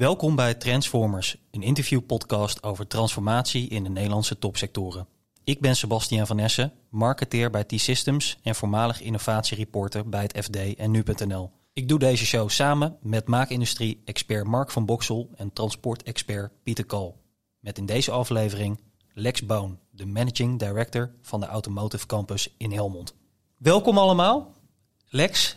Welkom bij Transformers, een interviewpodcast over transformatie in de Nederlandse topsectoren. Ik ben Sebastian van Essen, marketeer bij T-Systems en voormalig innovatiereporter bij het FD en Nu.nl. Ik doe deze show samen met maakindustrie-expert Mark van Boksel en transportexpert Pieter Kool. Met in deze aflevering Lex Boon, de managing director van de Automotive Campus in Helmond. Welkom allemaal. Lex,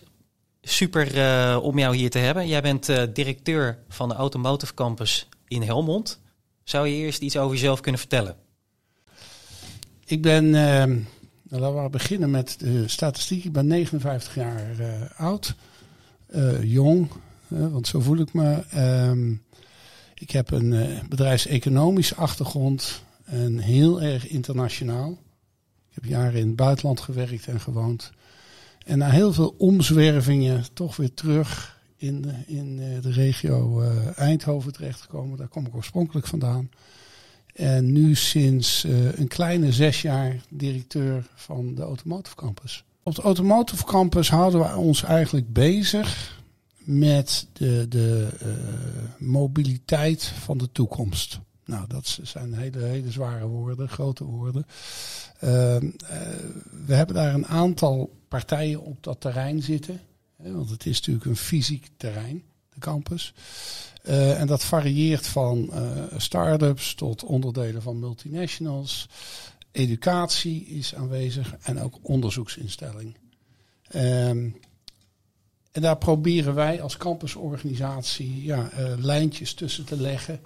super uh, om jou hier te hebben. Jij bent uh, directeur van de Automotive Campus in Helmond. Zou je eerst iets over jezelf kunnen vertellen? Ik ben, uh, laten we beginnen met de statistiek. Ik ben 59 jaar oud, jong, want zo voel ik me. Ehm, ik heb een bedrijfseconomische achtergrond en heel erg internationaal. Ik heb jaren in het buitenland gewerkt en gewoond. En na heel veel omzwervingen toch weer terug in de, in eh, de regio uh, Eindhoven terechtgekomen. Daar kom ik oorspronkelijk vandaan. En nu sinds een kleine zes jaar directeur van de Automotive Campus. Op de Automotive Campus houden we ons eigenlijk bezig met de, de mobiliteit van de toekomst. Nou, dat zijn hele, hele zware woorden, grote woorden. Uh, we hebben daar een aantal partijen op dat terrein zitten. Want het is natuurlijk een fysiek terrein, de campus. Uh, en dat varieert van uh, start-ups tot onderdelen van multinationals. Educatie is aanwezig en ook onderzoeksinstelling. Um, en daar proberen wij als campusorganisatie ja, lijntjes tussen te leggen.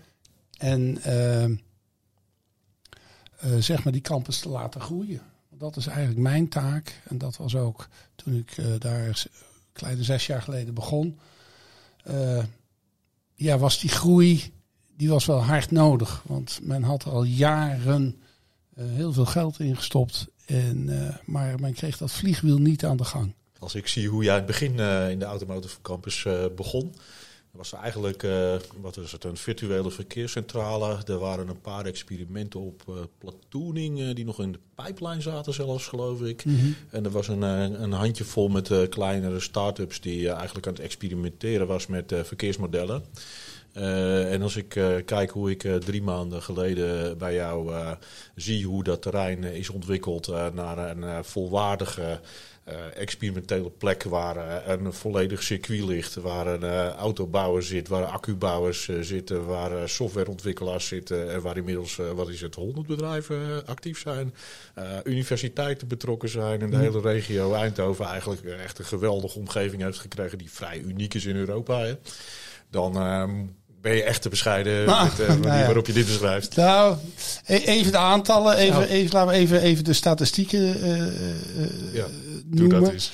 En zeg maar die campus te laten groeien. Dat is eigenlijk mijn taak. En dat was ook toen ik uh, daar kleine zes jaar geleden begon. Uh, ja, was die groei, die was wel hard nodig. Want men had al jaren heel veel geld ingestopt. En, maar men kreeg dat vliegwiel niet aan de gang. Als ik zie hoe jij het begin in de Automotive Campus begon was eigenlijk, uh, wat was het, een virtuele verkeerscentrale. Er waren een paar experimenten op uh, platooning uh, die nog in de pijplijn zaten zelfs, geloof ik. Mm -hmm. En er was een, een handjevol met kleinere start-ups die eigenlijk aan het experimenteren was met verkeersmodellen. en als ik kijk hoe ik drie maanden geleden bij jou zie hoe dat terrein is ontwikkeld naar een volwaardige uh, experimentele plek waar een volledig circuit ligt, waar een uh, autobouwer zit, waar accubouwers zitten, waar softwareontwikkelaars zitten en waar inmiddels, wat is het, 100 bedrijven actief zijn, universiteiten betrokken zijn en de hele regio Eindhoven eigenlijk echt een geweldige omgeving heeft gekregen die vrij uniek is in Europa. Hè. Dan ehm, ben je echt te bescheiden nou, met, uh, nou ja. waarop je dit beschrijft? Nou, e-, even de aantallen, even, even, laten we even, even de statistieken uh, ja, noemen. Dat is.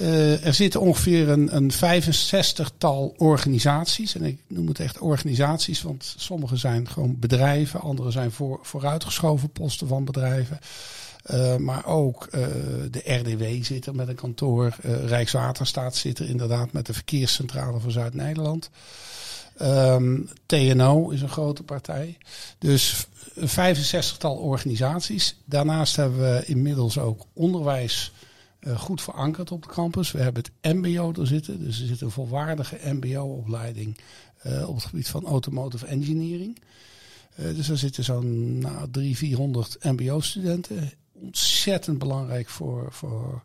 Uh, er zitten ongeveer een, een 65-tal organisaties. En ik noem het echt organisaties, want sommige zijn gewoon bedrijven, andere zijn voor, vooruitgeschoven posten van bedrijven. Uh, maar ook uh, de RDW zit er met een kantoor. Rijkswaterstaat zit er inderdaad met de verkeerscentrale van Zuid-Nederland. Um, TNO is een grote partij. Dus 65-tal organisaties. Daarnaast hebben we inmiddels ook onderwijs uh, goed verankerd op de campus. We hebben het MBO er zitten. Dus er zit een volwaardige MBO-opleiding uh, op het gebied van automotive engineering. Uh, dus er zitten zo'n nou, 300, 400 MBO-studenten. Ontzettend belangrijk voor, voor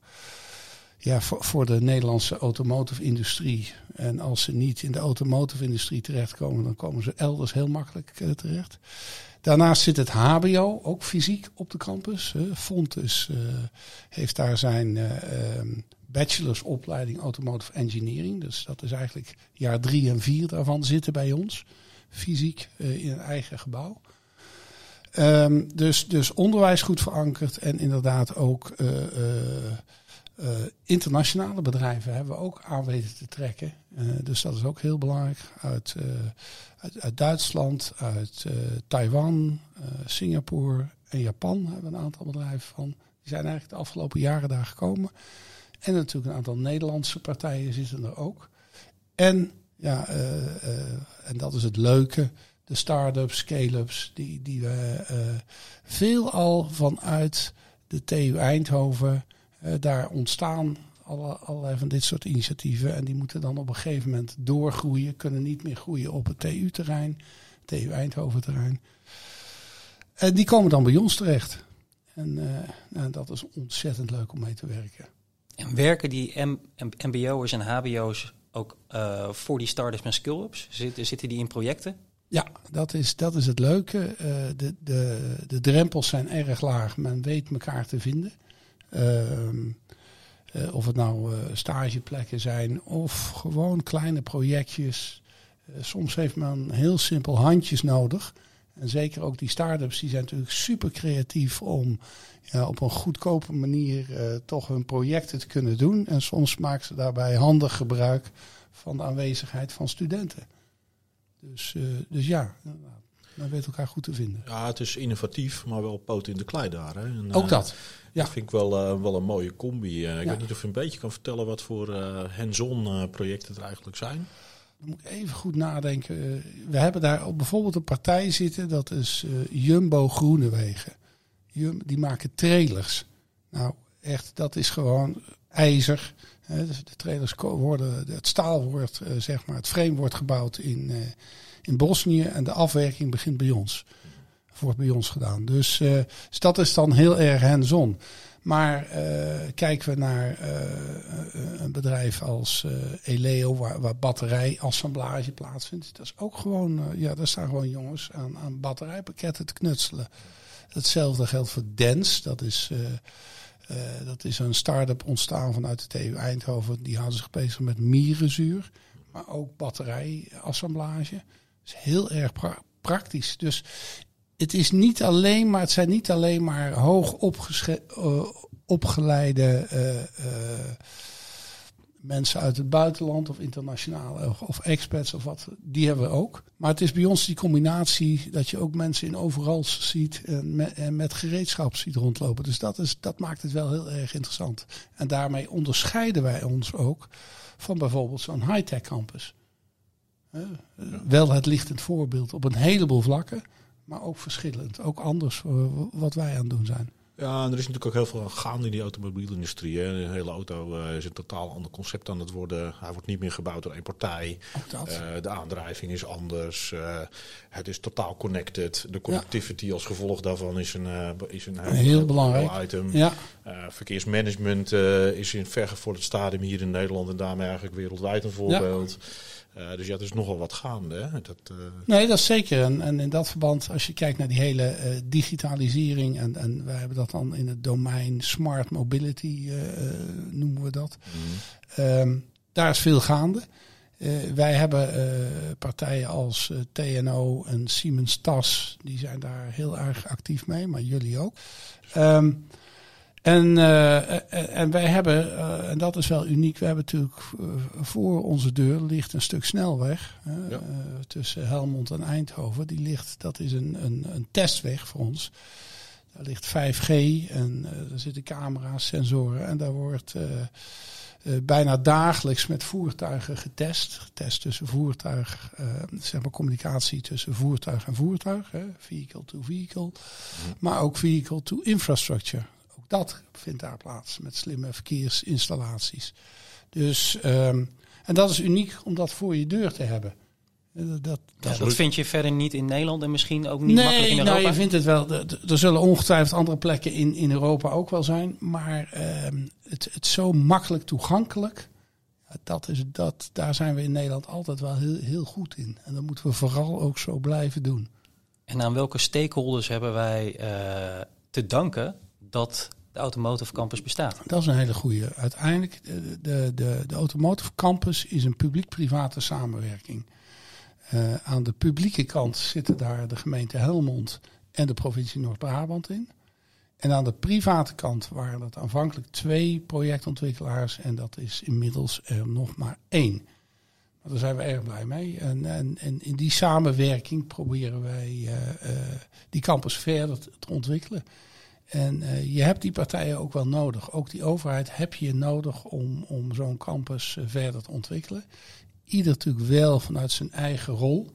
ja, voor, voor de Nederlandse automotive-industrie. En als ze niet in de automotive-industrie terechtkomen, dan komen ze elders heel makkelijk uh, terecht. Daarnaast zit het HBO, ook fysiek op de campus. Uh, Fontes uh, heeft daar zijn um, bachelorsopleiding Automotive Engineering. Dus dat is eigenlijk jaar drie en vier daarvan zitten bij ons. Fysiek in een eigen gebouw. Um, dus, dus onderwijs goed verankerd en inderdaad ook uh, internationale bedrijven hebben we ook aan weten te trekken. Uh, dus dat is ook heel belangrijk. Uit, uh, uit, uit, Duitsland, uit Taiwan, Singapore en Japan hebben we een aantal bedrijven van. Die zijn eigenlijk de afgelopen jaren daar gekomen. En natuurlijk een aantal Nederlandse partijen zitten er ook. En, ja, en dat is het leuke, de start-ups, scale-ups, die, die we veel al vanuit de TU Eindhoven daar ontstaan alle, allerlei van dit soort initiatieven. En die moeten dan op een gegeven moment doorgroeien. Kunnen niet meer groeien op het TU-terrein, TU Eindhoven-terrein. En die komen dan bij ons terecht. En nou, dat is ontzettend leuk om mee te werken. En werken die MBO'ers en HBO's ook uh, voor die starters met skill-ups? Zitten, zitten die in projecten? Ja, dat is, dat is het leuke. Uh, de, de, de drempels zijn erg laag. Men weet elkaar te vinden. Uh, of het nou stageplekken zijn of gewoon kleine projectjes. soms heeft men heel simpel handjes nodig. En zeker ook die start-ups, die zijn natuurlijk super creatief om ja, op een goedkope manier toch hun projecten te kunnen doen. En soms maken ze daarbij handig gebruik van de aanwezigheid van studenten. Dus, dus ja, men weet elkaar goed te vinden. Ja, het is innovatief, maar wel poot in de klei daar. Hè? En, ook dat. Ja. Dat vind ik wel, wel een mooie combi. ik weet niet of je een beetje kan vertellen wat voor hands-on projecten er eigenlijk zijn. Dan moet ik even goed nadenken. Eh, we hebben daar bijvoorbeeld een partij zitten, dat is uh, Jumbo Groenewegen. Jum, die maken trailers. Nou, echt, dat is gewoon ijzer. Dus de trailers worden, het staal wordt, uh, zeg maar, het frame wordt gebouwd in, uh, in Bosnië en de afwerking begint bij ons. Wordt bij ons gedaan. Dus, uh, dus dat is dan heel erg hands-on. Maar uh, kijken we naar uh, een bedrijf als Eleo, waar, waar batterijassemblage plaatsvindt. Dat is ook gewoon, ja, daar staan gewoon jongens aan, aan batterijpakketten te knutselen. Hetzelfde geldt voor Dens. Dat is, dat is een start-up ontstaan vanuit de TU Eindhoven. Die houden zich bezig met mierenzuur. Maar ook batterijassemblage. Is heel erg pra praktisch. Dus het is niet alleen maar, het zijn niet alleen maar hoog uh, opgeleide uh, uh, mensen uit het buitenland of internationale of expats of wat. Die hebben we ook. Maar het is bij ons die combinatie dat je ook mensen in overal ziet en met, en met gereedschap ziet rondlopen. Dus dat, is, dat maakt het wel heel erg interessant. En daarmee onderscheiden wij ons ook van bijvoorbeeld zo'n high-tech campus. Wel het lichtend voorbeeld op een heleboel vlakken maar ook verschillend. Ook anders wat wij aan het doen zijn. Ja, en er is natuurlijk ook heel veel gaande in die automobielindustrie. Hè. De hele auto uh, is een totaal ander concept aan het worden. Hij wordt niet meer gebouwd door één partij. Uh, de aandrijving is anders. Uh, het is totaal connected. De connectivity ja. als gevolg daarvan is een, is een, een heel belangrijk item. Ja. verkeersmanagement is in vergevorderd stadium hier in Nederland en daarmee eigenlijk wereldwijd een voorbeeld. Ja. Uh, dus ja, er is nogal wat gaande. Hè? Dat, uh... Nee, dat is zeker. En, en, in dat verband, als je kijkt naar die hele uh, digitalisering, en, en wij hebben dat dan in het domein smart mobility, noemen we dat. Mm. Um, daar is veel gaande. wij hebben partijen als TNO en Siemens TAS, die zijn daar heel erg actief mee, maar jullie ook. Um, en, uh, en wij hebben, uh, en dat is wel uniek, we hebben natuurlijk voor onze deur ligt een stuk snelweg ja. tussen Helmond en Eindhoven. Die ligt, dat is een, een, een testweg voor ons. Daar ligt 5G en er zitten camera's, sensoren en daar wordt bijna dagelijks met voertuigen getest. Getest tussen voertuig, zeg maar communicatie tussen voertuig en voertuig, hè, vehicle to vehicle, maar ook vehicle to infrastructure dat vindt daar plaats met slimme verkeersinstallaties. Dus, um, en dat is uniek om dat voor je deur te hebben. Dat, dat, ja, dat vind je verder niet in Nederland en misschien ook niet nee, makkelijk in Europa? Nee, je vindt het wel. Er zullen ongetwijfeld andere plekken in, in Europa ook wel zijn. Maar um, het, het zo makkelijk toegankelijk. Dat is, dat, daar zijn we in Nederland altijd wel heel, heel goed in. En dat moeten we vooral ook zo blijven doen. En aan welke stakeholders hebben wij uh, te danken dat de Automotive Campus bestaat? Dat is een hele goede. Uiteindelijk, de, de, de, Automotive Campus is een publiek-private samenwerking. Uh, aan de publieke kant zitten daar de gemeente Helmond en de provincie Noord-Brabant in. En aan de private kant waren dat aanvankelijk twee projectontwikkelaars en dat is inmiddels er nog maar één. Daar zijn we erg blij mee. En, en, en in die samenwerking proberen wij uh, uh, die campus verder te ontwikkelen. En uh, je hebt die partijen ook wel nodig. Ook die overheid heb je nodig om, om zo'n campus uh, verder te ontwikkelen. Ieder natuurlijk wel vanuit zijn eigen rol.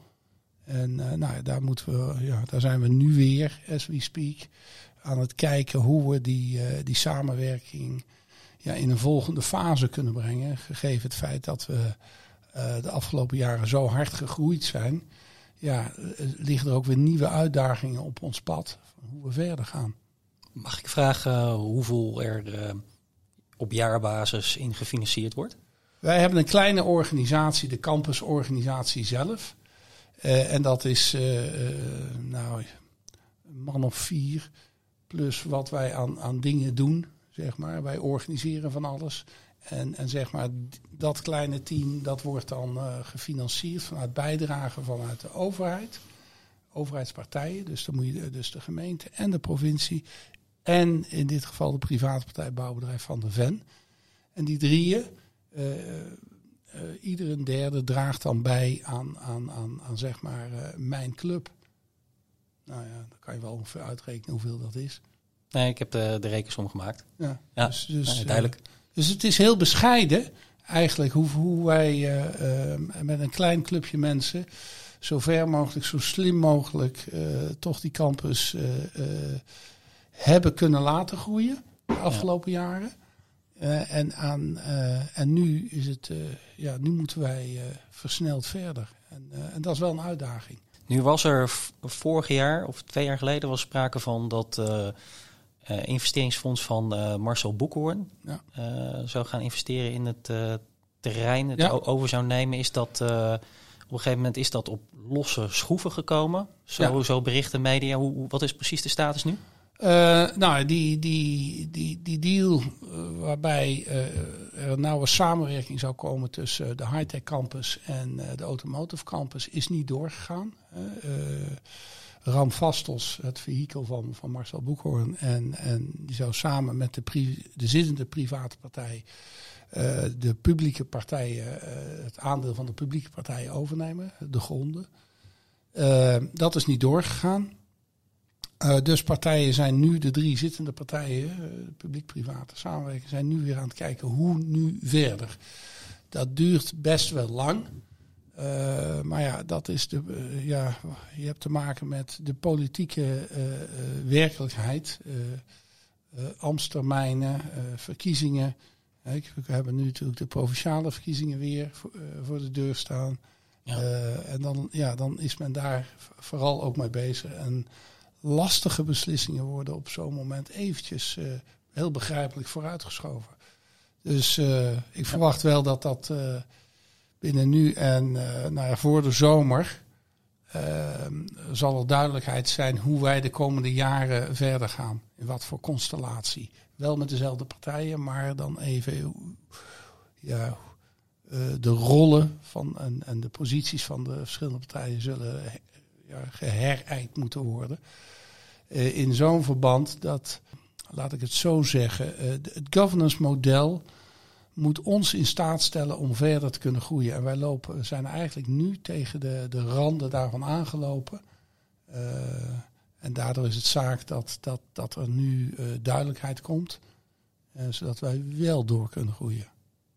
En uh, nou, daar, moeten we, ja, daar zijn we nu weer, as we speak, aan het kijken hoe we die, die samenwerking ja, in een volgende fase kunnen brengen. Gegeven het feit dat we de afgelopen jaren zo hard gegroeid zijn. Ja, liggen er ook weer nieuwe uitdagingen op ons pad. Hoe we verder gaan. Mag ik vragen hoeveel er op jaarbasis in gefinancierd wordt? Wij hebben een kleine organisatie, de campusorganisatie zelf. Uh, en dat is uh, nou, een man of vier. Plus wat wij aan, aan dingen doen, zeg maar. Wij organiseren van alles. En, en zeg maar, dat kleine team, dat wordt dan gefinancierd vanuit bijdragen vanuit de overheid. Overheidspartijen, dus, dan moet je, dus de gemeente en de provincie. En in dit geval de private partij bouwbedrijf van de Ven. En die drieën, uh, ieder een derde draagt dan bij aan, aan, aan, aan zeg maar mijn club. Nou ja, dan kan je wel ongeveer uitrekenen hoeveel dat is. Nee, ik heb de, de rekensom gemaakt. Ja, ja dus, dus, duidelijk. dus het is heel bescheiden eigenlijk hoe, hoe wij met een klein clubje mensen zo ver mogelijk, zo slim mogelijk toch die campus hebben kunnen laten groeien de afgelopen jaren. Uh, en, aan, uh, en nu is het, uh, ja, nu moeten wij versneld verder. En, en, dat is wel een uitdaging. Nu was er vorig jaar of twee jaar geleden was sprake van dat investeringsfonds van Marcel Boekhoorn ja. zou gaan investeren in het terrein, het ja. over zou nemen. Is dat op een gegeven moment is dat op losse schroeven gekomen? Zo, ja. zo berichten media. Hoe, wat is precies de status nu? Uh, nou, die, die, die, die deal uh, waarbij uh, er een nauwe samenwerking zou komen tussen de high-tech campus en de automotive campus is niet doorgegaan. Ram Vastos, het vehikel van, van Marcel Boekhoorn, en, en die zou samen met de, pri de zittende private partij de publieke partijen, het aandeel van de publieke partijen overnemen, de gronden. dat is niet doorgegaan. Uh, dus partijen zijn nu, de drie zittende partijen, uh, publiek-private samenwerking, zijn nu weer aan het kijken hoe nu verder. Dat duurt best wel lang. Uh, maar ja, dat is de, ja, je hebt te maken met de politieke werkelijkheid. ambtstermijnen, verkiezingen. we hebben nu natuurlijk de provinciale verkiezingen weer voor, voor de deur staan. Ja. en dan, ja, dan is men daar vooral ook mee bezig. En lastige beslissingen worden op zo'n moment eventjes uh, heel begrijpelijk vooruitgeschoven. Dus uh, ik verwacht wel dat dat uh, binnen nu en nou ja, voor de zomer zal er duidelijkheid zijn hoe wij de komende jaren verder gaan. In wat voor constellatie. Wel met dezelfde partijen, maar dan even ja, de rollen van en, en de posities van de verschillende partijen zullen ja, geherijkt moeten worden. Uh, in zo'n verband dat, laat ik het zo zeggen, uh, het governance model moet ons in staat stellen om verder te kunnen groeien. En wij lopen, zijn eigenlijk nu tegen de, de randen daarvan aangelopen. Uh, en daardoor is het zaak dat, dat, dat er nu duidelijkheid komt, zodat wij wel door kunnen groeien.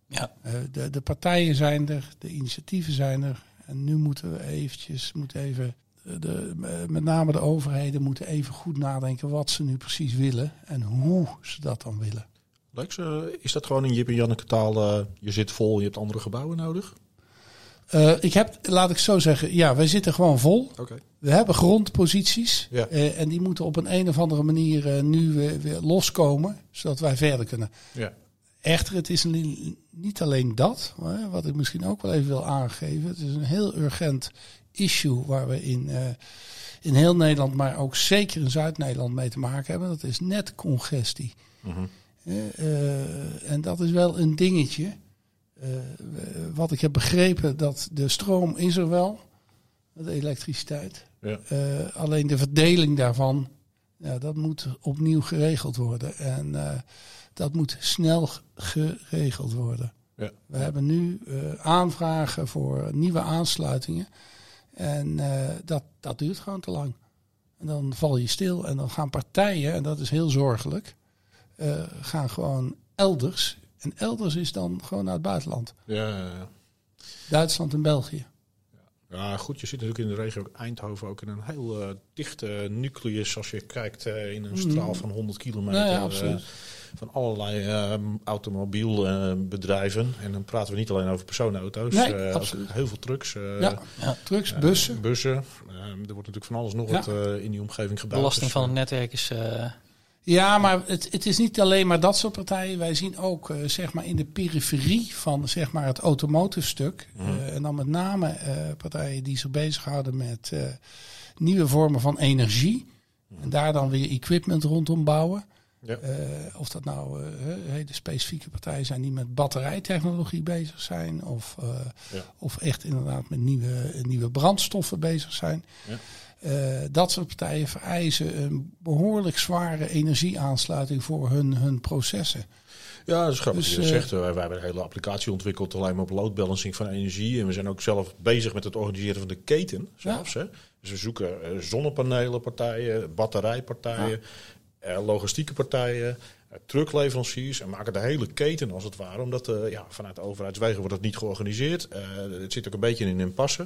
Ja. de, de partijen zijn er, de initiatieven zijn er. En nu moeten we eventjes, moeten even de, met name de overheden moeten even goed nadenken wat ze nu precies willen en hoe ze dat dan willen. Lex, is dat gewoon in Jip en Janneke taal, uh, je zit vol, je hebt andere gebouwen nodig? Uh, ik heb, laat ik zo zeggen, ja, wij zitten gewoon vol. Okay. We hebben grondposities ja. en die moeten op een, een of andere manier nu weer, weer, loskomen, zodat wij verder kunnen. Ja. Echter, het is niet alleen dat, wat ik misschien ook wel even wil aangeven. Het is een heel urgent issue waar we in, uh, in heel Nederland, maar ook zeker in Zuid-Nederland mee te maken hebben. Dat is net congestie. Mm -hmm. uh, en dat is wel een dingetje. wat ik heb begrepen, dat de stroom is er wel, de elektriciteit. Ja. alleen de verdeling daarvan, ja, dat moet opnieuw geregeld worden. En dat moet snel geregeld worden. Ja. We hebben nu aanvragen voor nieuwe aansluitingen. En uh, dat, dat duurt gewoon te lang. En dan val je stil en dan gaan partijen, en dat is heel zorgelijk, uh, gaan gewoon elders. En elders is dan gewoon naar het buitenland. Ja, ja, ja. Duitsland en België. Ja, goed, je zit natuurlijk in de regio Eindhoven ook in een heel uh, dichte nucleus als je kijkt uh, in een straal mm. van 100 kilometer. Ja, ja, van allerlei uh, automobielbedrijven. en dan praten we niet alleen over personenauto's. Nee, heel veel trucks. ja, trucks, bussen. bussen. er wordt natuurlijk van alles nog wat in die omgeving gebouwd. Belasting dus, van het netwerk is... Ja, maar het, het is niet alleen maar dat soort partijen. Wij zien ook uh, zeg maar in de periferie van zeg maar, het automotive stuk. Uh, en dan met name uh, partijen die zich bezighouden met nieuwe vormen van energie. En daar dan weer equipment rondom bouwen. Ja. of dat nou hele specifieke partijen zijn die met batterijtechnologie bezig zijn. Of, ja. of echt inderdaad met nieuwe, nieuwe brandstoffen bezig zijn. Ja. Uh, dat soort partijen vereisen een behoorlijk zware energieaansluiting voor hun, hun processen. Ja, dat is grappig. Dus, je uh, zegt, wij, wij, hebben een hele applicatie ontwikkeld alleen maar op load balancing van energie. En we zijn ook zelf bezig met het organiseren van de keten zelfs. Hè? Dus we zoeken zonnepanelenpartijen, batterijpartijen, ja. logistieke partijen, truckleveranciers en maken de hele keten als het ware. Omdat uh, ja, vanuit de overheidswegen wordt het niet georganiseerd. Uh, het zit ook een beetje in impasse.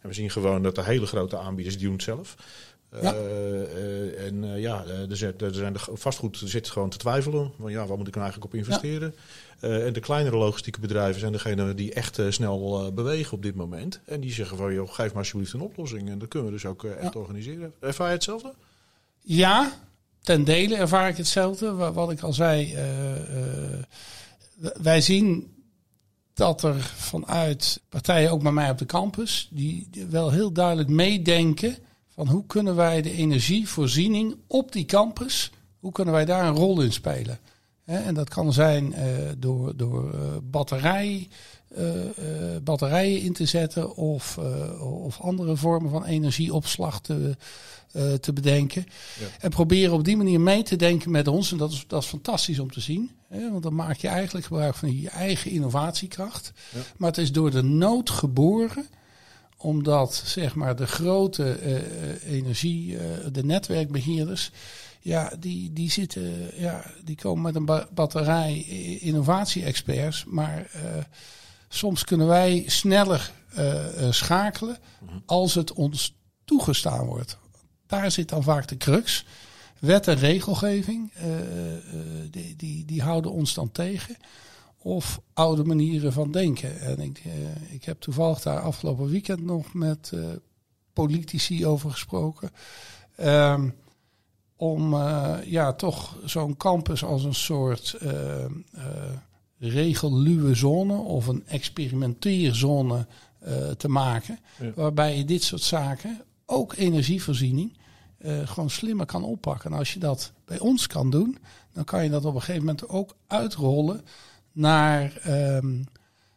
En we zien gewoon dat de hele grote aanbieders doen het zelf. Ja. Uh, en ja, er zijn, er zijn de vastgoed zit gewoon te twijfelen. Van ja, waar moet ik nou eigenlijk op investeren? Ja. en de kleinere logistieke bedrijven zijn degene die echt snel bewegen op dit moment. En die zeggen van, joh, geef maar alsjeblieft een oplossing. En dat kunnen we dus ook echt organiseren. Ervaar je hetzelfde? Ja, ten dele ervaar ik hetzelfde. Wat ik al zei, uh, uh, wij zien dat er vanuit partijen, ook bij mij op de campus, die wel heel duidelijk meedenken van hoe kunnen wij de energievoorziening op die campus, hoe kunnen wij daar een rol in spelen. En dat kan zijn uh, door, door batterij, batterijen in te zetten of, of andere vormen van energieopslag te, uh, te bedenken. Ja. En proberen op die manier mee te denken met ons. En dat is, dat is fantastisch om te zien. Hè? Want dan maak je eigenlijk gebruik van je eigen innovatiekracht. Ja. Maar het is door de nood geboren omdat zeg maar, de grote uh, energie, uh, de netwerkbeheerders, ja, die, die, zitten, ja, die komen met een ba batterij innovatie-experts. Maar uh, soms kunnen wij sneller schakelen -hmm. als het ons toegestaan wordt. Daar zit dan vaak de crux. Wet en regelgeving, uh, die, die, die houden ons dan tegen. Of oude manieren van denken. En ik, uh, ik heb toevallig daar afgelopen weekend nog met politici over gesproken. Um, om ja, toch zo'n campus als een soort regelluwe zone of een experimenteerzone te maken. Waarbij je dit soort zaken ook energievoorziening uh, gewoon slimmer kan oppakken. En als je dat bij ons kan doen, dan kan je dat op een gegeven moment ook uitrollen naar, um,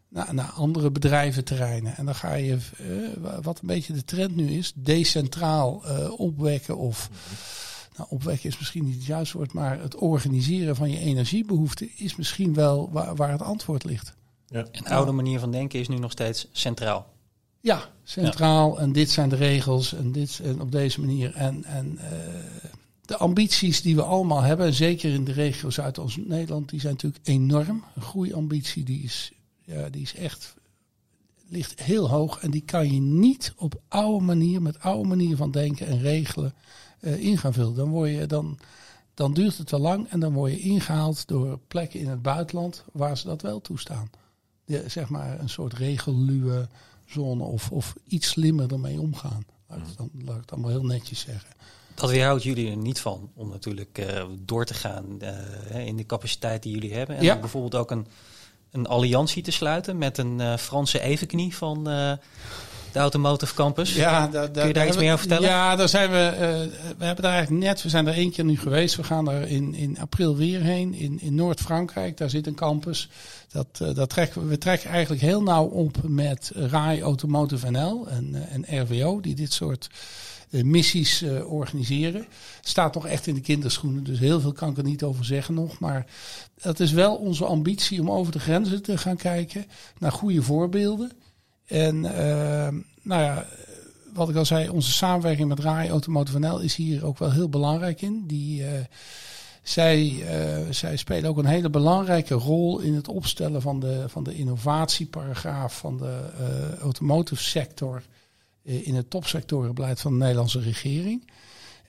naar, naar, andere bedrijventerreinen. En dan ga je, uh, wat een beetje de trend nu is, decentraal uh, opwekken of... Nou, opwekken is misschien niet het juiste woord, maar het organiseren van je energiebehoeften is misschien wel waar, waar het antwoord ligt. Ja. Een oude manier van denken is nu nog steeds centraal. Ja, centraal. En dit zijn de regels. En, dit, en op deze manier. En, en uh, de ambities die we allemaal hebben, en zeker in de regio Zuidoost-Nederland, die zijn natuurlijk enorm. Een groeiambitie die is, ja, die is echt ligt heel hoog. En die kan je niet op oude manier, met oude manier van denken en regelen, uh, in gaan vullen. Dan, word je, dan, dan duurt het te lang en dan word je ingehaald door plekken in het buitenland waar ze dat wel toestaan. De, zeg maar een soort regelluwe zone of, of iets slimmer ermee omgaan. Laat, ik dan, laat ik het allemaal heel netjes zeggen. Dat weerhoudt jullie er niet van om natuurlijk uh, door te gaan uh, in de capaciteit die jullie hebben. En ja. bijvoorbeeld ook een, een alliantie te sluiten met een uh, Franse evenknie van de Automotive Campus. Ja, da, da, Kun je daar iets meer over vertellen? Ja, daar zijn we. we hebben daar eigenlijk net. We zijn er één keer nu geweest. We gaan er in, in april weer heen. In, in Noord-Frankrijk. Daar zit een campus. Dat, uh, dat trekken, we trekken eigenlijk heel nauw op met RAI Automotive NL en, uh, en RWO, die dit soort uh, missies organiseren. Staat nog echt in de kinderschoenen, dus heel veel kan ik er niet over zeggen nog. Maar dat is wel onze ambitie om over de grenzen te gaan kijken naar goede voorbeelden. En nou ja, wat ik al zei, onze samenwerking met RAI Automotive NL is hier ook wel heel belangrijk in. Die zij, uh, zij spelen ook een hele belangrijke rol in het opstellen van de, van de innovatieparagraaf van de uh, automotive sector in het topsectorenbeleid van de Nederlandse regering.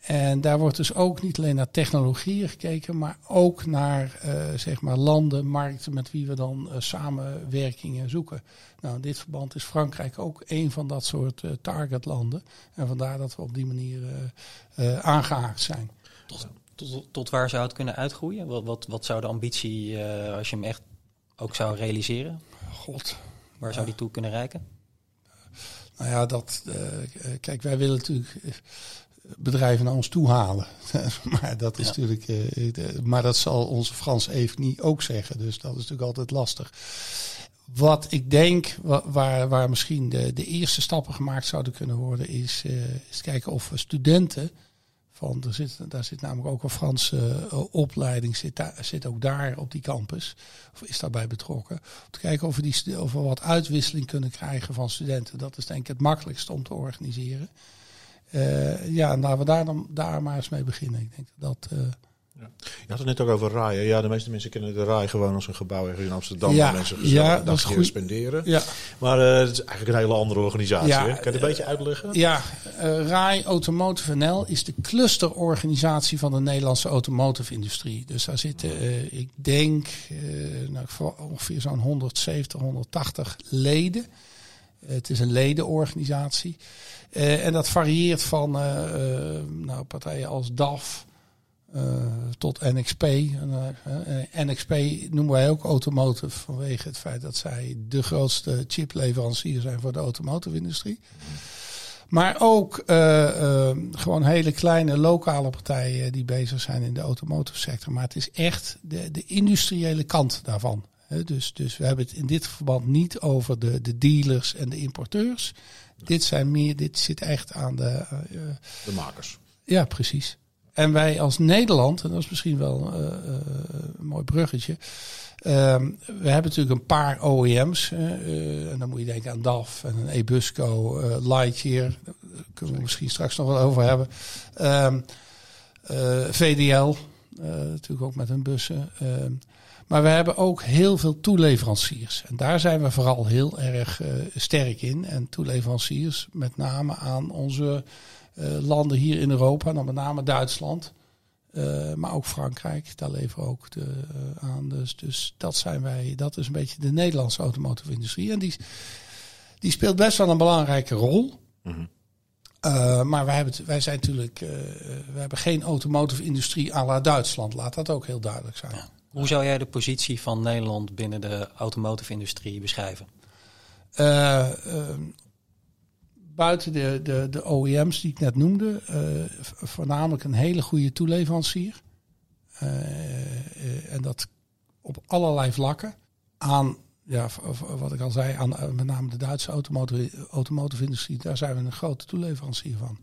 En daar wordt dus ook niet alleen naar technologieën gekeken, maar ook naar uh, zeg maar landen, markten met wie we dan uh, samenwerkingen zoeken. Nou, in dit verband is Frankrijk ook een van dat soort uh, targetlanden. En vandaar dat we op die manier aangehaakt zijn. Tot, tot, tot, waar zou het kunnen uitgroeien? Wat, wat, wat zou de ambitie, als je hem echt ook zou realiseren? God. Waar zou die toe kunnen reiken? Nou ja, dat. kijk, wij willen natuurlijk bedrijven naar ons toe halen. maar dat is natuurlijk. Uh, maar dat zal onze Frans niet ook zeggen. Dus dat is natuurlijk altijd lastig. Wat ik denk, waar, waar misschien de, de eerste stappen gemaakt zouden kunnen worden, is, uh, is kijken of studenten. Van, er zit, daar zit namelijk ook een Franse uh, opleiding, zit, daar, zit ook daar op die campus, of is daarbij betrokken. Om te kijken of we, die, of we wat uitwisseling kunnen krijgen van studenten. Dat is denk ik het makkelijkste om te organiseren. Uh, ja, laten we daar, dan, daar maar eens mee beginnen. Ik denk dat. Uh, ja. Je had het net ook over RAI. Ja, de meeste mensen kennen de RAI gewoon als een gebouw ergens in Amsterdam. Ja, mensen ja, dat is goed. spenderen. Ja. Maar uh, het is eigenlijk een hele andere organisatie. Ja, hè? Kan je het een beetje uitleggen? Ja, RAI Automotive NL is de clusterorganisatie van de Nederlandse automotive industrie. Dus daar zitten, ik denk, nou, ongeveer zo'n 170, 180 leden. Het is een ledenorganisatie. Uh, en dat varieert van uh, uh, nou, partijen als DAF tot NXP. NXP noemen wij ook automotive vanwege het feit dat zij de grootste chipleverancier zijn voor de automotive-industrie. Maar ook gewoon hele kleine lokale partijen die bezig zijn in de automotive sector. Maar het is echt de, de industriële kant daarvan. Dus, dus we hebben het in dit verband niet over de, de dealers en de importeurs. Dit, zijn meer, dit zit echt aan de... Uh, de makers. Ja, precies. En wij als Nederland, en dat is misschien wel uh, een mooi bruggetje. Ehm, we hebben natuurlijk een paar OEM's. en dan moet je denken aan DAF en een Ebusco, Lightyear. Daar kunnen we misschien straks nog wel over hebben. Ehm, VDL, natuurlijk ook met hun bussen. Maar we hebben ook heel veel toeleveranciers. En daar zijn we vooral heel erg uh, sterk in. En toeleveranciers met name aan onze uh, landen hier in Europa. Dan met name Duitsland. Uh, maar ook Frankrijk, daar leveren we ook de, aan. Dus, dus dat zijn wij, dat is een beetje de Nederlandse automotive industrie. En die, die speelt best wel een belangrijke rol. Mm -hmm. Uh, maar wij, hebben, wij zijn natuurlijk, we hebben geen automotive industrie à la Duitsland. Laat dat ook heel duidelijk zijn. Ja. Hoe zou jij de positie van Nederland binnen de automotive industrie beschrijven? Uh, buiten de, de, de OEM's die ik net noemde, uh, voornamelijk een hele goede toeleverancier. en dat op allerlei vlakken. Aan ja, wat ik al zei, aan eh, met name de Duitse automotive, automotive industrie, daar zijn we een grote toeleverancier van.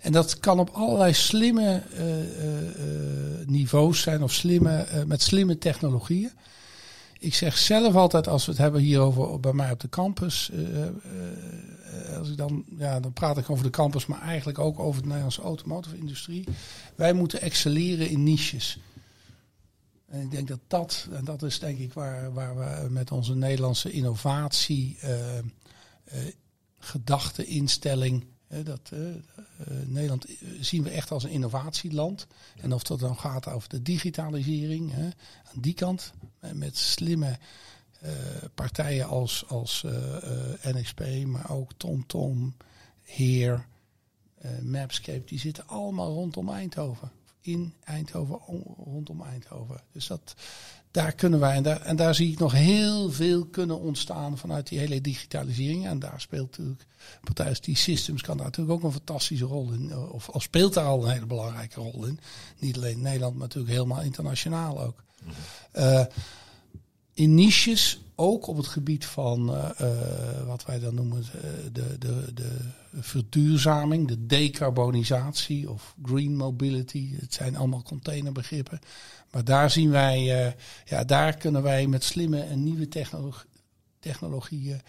En dat kan op allerlei slimme uh, uh, niveaus zijn of slimme, met slimme technologieën. Ik zeg zelf altijd, als we het hebben hierover bij mij op de campus, als ik dan, ja, dan praat ik over de campus, maar eigenlijk ook over de Nederlandse automotive industrie. Wij moeten excelleren in niches. En ik denk dat dat, en dat is denk ik waar, waar we met onze Nederlandse innovatie, uh, uh, gedachte, instelling, dat uh, Nederland zien we echt als een innovatieland. En of dat dan gaat over de digitalisering, aan die kant, met slimme partijen als, als NXP, maar ook TomTom, Heer, Mapscape, die zitten allemaal rondom Eindhoven in Eindhoven, rondom Eindhoven. Dus dat, daar kunnen wij, en daar, en daar zie ik nog heel veel kunnen ontstaan vanuit die hele digitalisering. En daar speelt natuurlijk partijen die Systems kan daar natuurlijk ook een fantastische rol in. Of, of speelt daar al een hele belangrijke rol in. Niet alleen in Nederland, maar natuurlijk helemaal internationaal ook. Uh, in niches, ook op het gebied van uh, uh, wat wij dan noemen de, de, de verduurzaming, de decarbonisatie of green mobility. Het zijn allemaal containerbegrippen. Maar daar zien wij, ja, daar kunnen wij met slimme en nieuwe technologie, technologieën,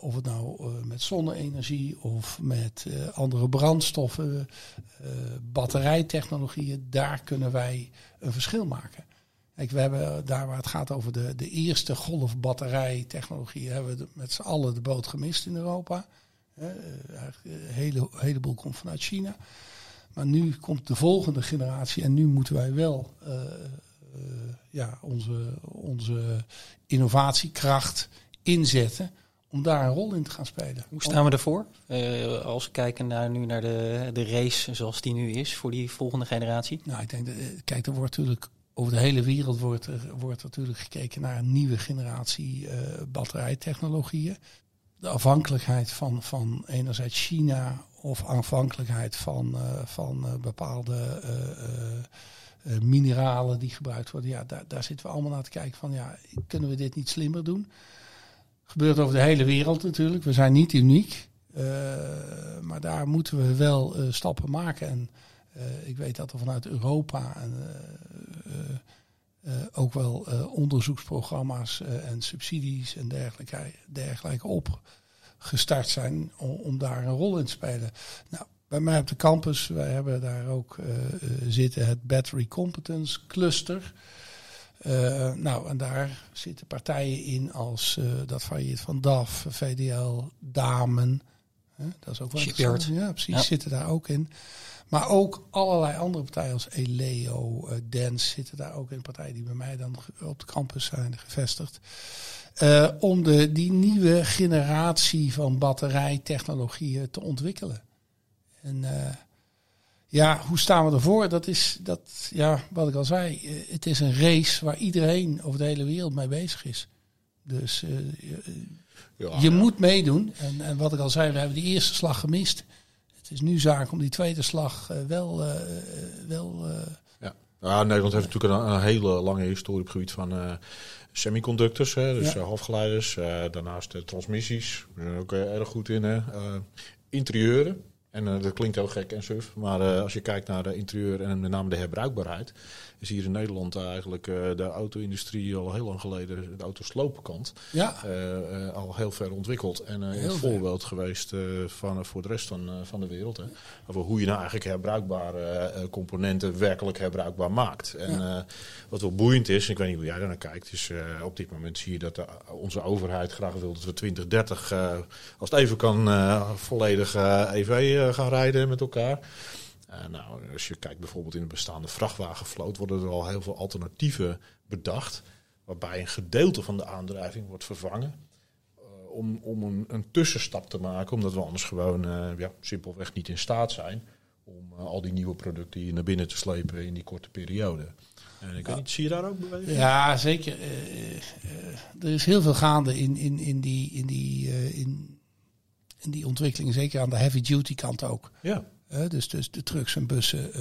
of het nou met zonne-energie of met andere brandstoffen, batterijtechnologieën, daar kunnen wij een verschil maken. Kijk, we hebben daar waar het gaat over de, de eerste golf batterijtechnologie, hebben we met z'n allen de boot gemist in Europa. een hele, heleboel komt vanuit China. Maar nu komt de volgende generatie en nu moeten wij wel ja, onze, onze innovatiekracht inzetten om daar een rol in te gaan spelen. Hoe staan we ervoor? Uh, als we kijken naar, nu naar de, de race zoals die nu is voor die volgende generatie? Nou, ik denk, dat, kijk, er wordt natuurlijk over de hele wereld wordt er, wordt natuurlijk gekeken naar een nieuwe generatie uh, batterijtechnologieën. De afhankelijkheid van, van enerzijds China of afhankelijkheid van, uh, van uh, bepaalde mineralen die gebruikt worden. Ja, daar, daar zitten we allemaal naar te kijken van ja, kunnen we dit niet slimmer doen? Gebeurt over de hele wereld natuurlijk. We zijn niet uniek. maar daar moeten we wel stappen maken. En ik weet dat er vanuit Europa en, uh, ook wel onderzoeksprogramma's en subsidies en dergelijke, dergelijke opgestart zijn om, om, daar een rol in te spelen. Nou, bij mij op de campus, wij hebben daar ook zitten het Battery Competence Cluster. Uh, nou, en daar zitten partijen in als uh, dat varieert van DAF, VDL, Damen. dat is ook wel Shipyard. Ja, precies, ja. zitten daar ook in. Maar ook allerlei andere partijen als Eleo, uh, Dance zitten daar ook in. Partijen die bij mij dan op de campus zijn gevestigd. Uh, om de, die nieuwe generatie van batterijtechnologieën te ontwikkelen. En uh, ja, hoe staan we ervoor? Dat is, dat, ja, wat ik al zei, het is een race waar iedereen over de hele wereld mee bezig is. Dus ja, je ja. moet meedoen. En, en wat ik al zei, we hebben die eerste slag gemist is nu zaak om die tweede slag uh, wel. Uh, wel ja. ja, Nederland heeft natuurlijk een, een, hele lange historie op het gebied van semiconductors, hè, dus ja. halfgeleiders. daarnaast transmissies, we zijn ook erg goed in. Hè. interieuren, en uh, dat klinkt heel gek en suf, maar uh, als je kijkt naar de interieur en met name de herbruikbaarheid, is hier in Nederland eigenlijk uh, de auto-industrie al heel lang geleden, de autosloopkant, ja. al heel ver ontwikkeld. En een voorbeeld geweest van, voor de rest van, van de wereld. Hè, over hoe je nou eigenlijk herbruikbare componenten werkelijk herbruikbaar maakt. En ja. wat wel boeiend is, ik weet niet hoe jij daar naar kijkt, is op dit moment zie je dat de, onze overheid graag wil dat we 2030, als het even kan, volledig EV uh, gaan rijden met elkaar. Uh, nou, als je kijkt bijvoorbeeld in de bestaande vrachtwagenvloot, worden er al heel veel alternatieven bedacht. Waarbij een gedeelte van de aandrijving wordt vervangen. Uh, om om een, een, tussenstap te maken, omdat we anders gewoon ja, simpelweg niet in staat zijn om al die nieuwe producten hier naar binnen te slepen in die korte periode. En ik ja. niet, zie je daar ook beweging? Ja, zeker. er is heel veel gaande in, in, in die, in die in in die ontwikkeling, zeker aan de heavy duty kant ook. Ja. Uh, dus, dus de trucks en bussen.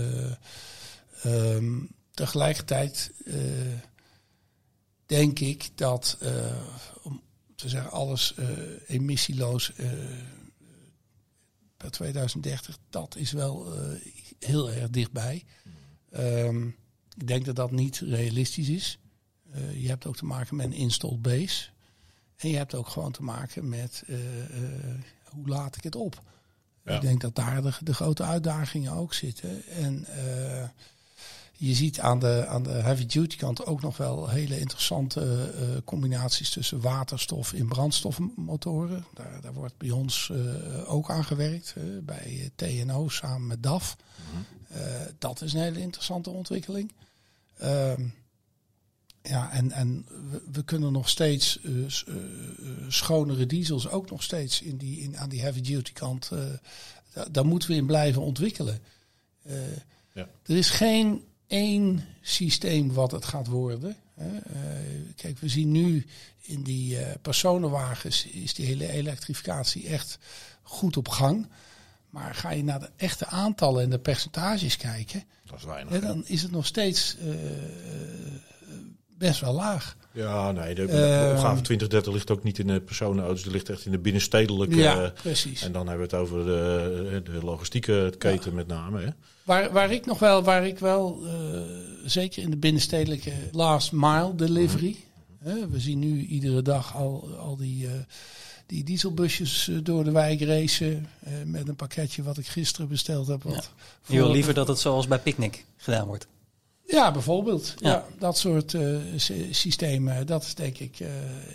Uh, um, tegelijkertijd uh, denk ik dat, om te zeggen, alles emissieloos per 2030, dat is wel heel erg dichtbij. Um, ik denk dat dat niet realistisch is. je hebt ook te maken met een installed base. En je hebt ook gewoon te maken met hoe laat ik het op? Ja. Ik denk dat daar de, de, grote uitdagingen ook zitten. En uh, je ziet aan de, aan de heavy duty kant ook nog wel hele interessante uh, combinaties tussen waterstof in brandstofmotoren. Daar, daar wordt bij ons uh, ook aan gewerkt, bij TNO samen met DAF. Mm -hmm. dat is een hele interessante ontwikkeling. Ehm, ja, en, en we, kunnen nog steeds uh, schonere diesels ook nog steeds in die, in, aan die heavy duty kant. Uh, daar, daar, moeten we in blijven ontwikkelen. Ja. Er is geen één systeem wat het gaat worden. kijk, we zien nu in die personenwagens is die hele elektrificatie echt goed op gang. Maar ga je naar de echte aantallen en de percentages kijken, dat is weinig, dan is het nog steeds best wel laag. Ja, nee, de, de uh, opgave 2030 ligt ook niet in de personenauto's, die ligt echt in de binnenstedelijke. Ja, precies. En dan hebben we het over de, de logistieke keten ja. met name. Hè. Waar, waar ik nog wel, waar ik wel, uh, zeker in de binnenstedelijke last mile delivery. Mm -hmm. we zien nu iedere dag al, al die, uh, die dieselbusjes door de wijk racen. met een pakketje wat ik gisteren besteld heb. Wat ja. Je wil liever dat het zoals bij Picnic gedaan wordt. Ja, bijvoorbeeld. Ja. dat soort uh, systemen. Dat is denk ik. Uh,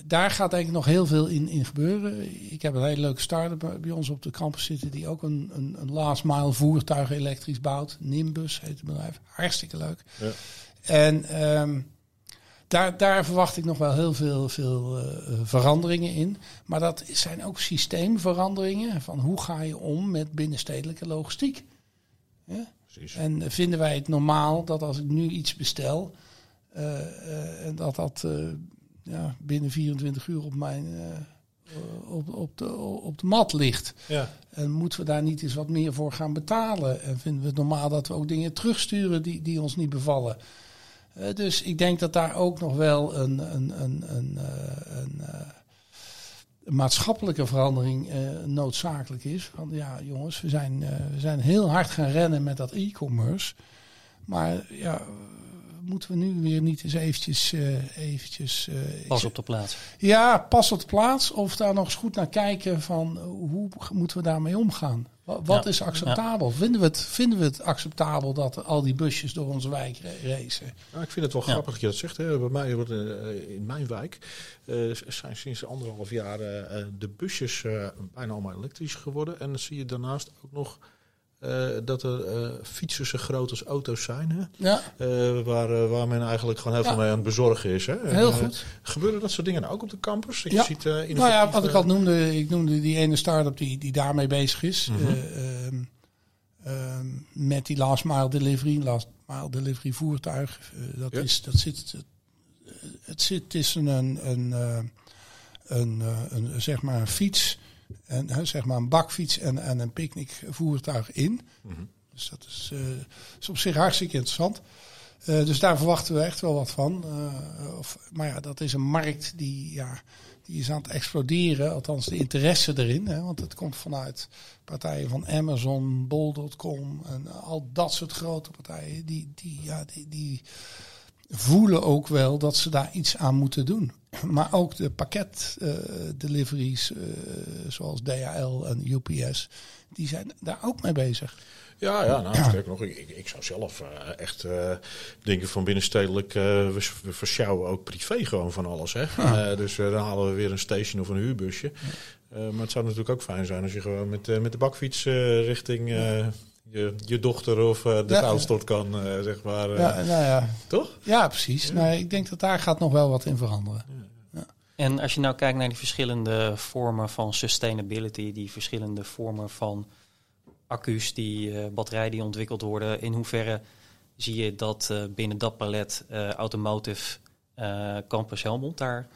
daar gaat denk ik nog heel veel in, in gebeuren. Ik heb een hele leuke start-up bij ons op de campus zitten. die ook een, een, een last mile voertuig elektrisch bouwt. Nimbus heet het bedrijf. Hartstikke leuk. Ja. En um, daar, daar verwacht ik nog wel heel veel, veel uh, veranderingen in. Maar dat zijn ook systeemveranderingen. Van hoe ga je om met binnenstedelijke logistiek? Ja? En vinden wij het normaal dat als ik nu iets bestel, uh, dat dat ja, binnen 24 uur op mijn op, op, de, op de mat ligt. Ja. En moeten we daar niet eens wat meer voor gaan betalen? En vinden we het normaal dat we ook dingen terugsturen die, die ons niet bevallen? dus ik denk dat daar ook nog wel een, een, een, een, een, een maatschappelijke verandering noodzakelijk is. Want ja, jongens, we zijn, we zijn heel hard gaan rennen met dat e-commerce. Maar ja, moeten we nu weer niet eens eventjes... Uh, eventjes uh, pas op de plaats. Ja, pas op de plaats. Of daar nog eens goed naar kijken van hoe moeten we daarmee omgaan? Wat, is acceptabel? Vinden, we het, vinden we het acceptabel dat al die busjes door onze wijk racen? Nou, ik vind het wel grappig dat je dat zegt. Hè. Bij mij, in mijn wijk zijn sinds anderhalf jaar de busjes bijna allemaal elektrisch geworden. En dan zie je daarnaast ook nog uh, dat er uh, fietsen zo groot als auto's zijn. Hè? Ja. Uh, waar, waar men eigenlijk gewoon heel veel mee aan het bezorgen is. Hè? Heel goed. Gebeuren dat soort dingen ook op de campus? Ja. Ziet, nou ja, wat ik al noemde, ik noemde die ene start-up die, die daarmee bezig is. Mm -hmm. met die last mile delivery, last mile delivery voertuig. dat, ja. is, dat zit, het zit een, een, een, een, een, zeg maar een fiets en, zeg maar een bakfiets en, en een picknickvoertuig in. Mhm. Dus dat is, uh, is, op zich hartstikke interessant. Uh, dus daar verwachten we echt wel wat van. Uh, of, maar ja, dat is een markt die, ja, die is aan het exploderen. Althans, de interesse erin. Hè, want het komt vanuit partijen van Amazon, Bol.com en al dat soort grote partijen. Die, die, ja, die, die voelen ook wel dat ze daar iets aan moeten doen. Maar ook de pakketdeliveries, uh, zoals DHL en UPS, die zijn daar ook mee bezig. Ja, ja, nou, nog, ik, ik zou zelf uh, echt uh, denken van binnenstedelijk, we, we versjouwen ook privé gewoon van alles. Hè? dus dan halen we weer een station of een huurbusje. maar het zou natuurlijk ook fijn zijn als je gewoon met, met de bakfiets richting je, je dochter of uh, de ja, kan, uh, zeg maar. Uh, ja, nou ja. Toch? Ja, precies. Ja. Nou, ik denk dat daar gaat nog wel wat in veranderen. Ja. En als je nou kijkt naar die verschillende vormen van sustainability, die verschillende vormen van accu's, die batterijen die ontwikkeld worden, in hoeverre zie je dat binnen dat palet Automotive Campus Helmond daar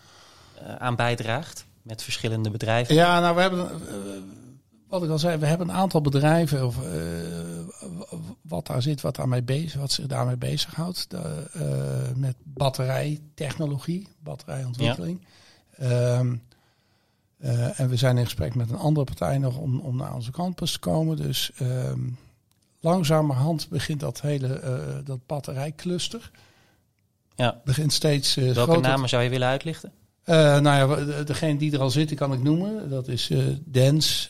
aan bijdraagt? Met verschillende bedrijven? Ja, nou we hebben wat ik al zei, we hebben een aantal bedrijven of, uh, wat daar zit, wat, daarmee bezig, wat zich daarmee bezighoudt. De, uh, met batterijtechnologie, batterijontwikkeling. Ja. Um, uh, en we zijn in gesprek met een andere partij nog om, om naar onze campus te komen. Dus um, langzamerhand begint dat hele dat batterijcluster. Ja. Begint steeds. Welke groter... namen zou je willen uitlichten? Uh, nou ja, degene die er al zitten kan ik noemen. Dat is uh, Dens,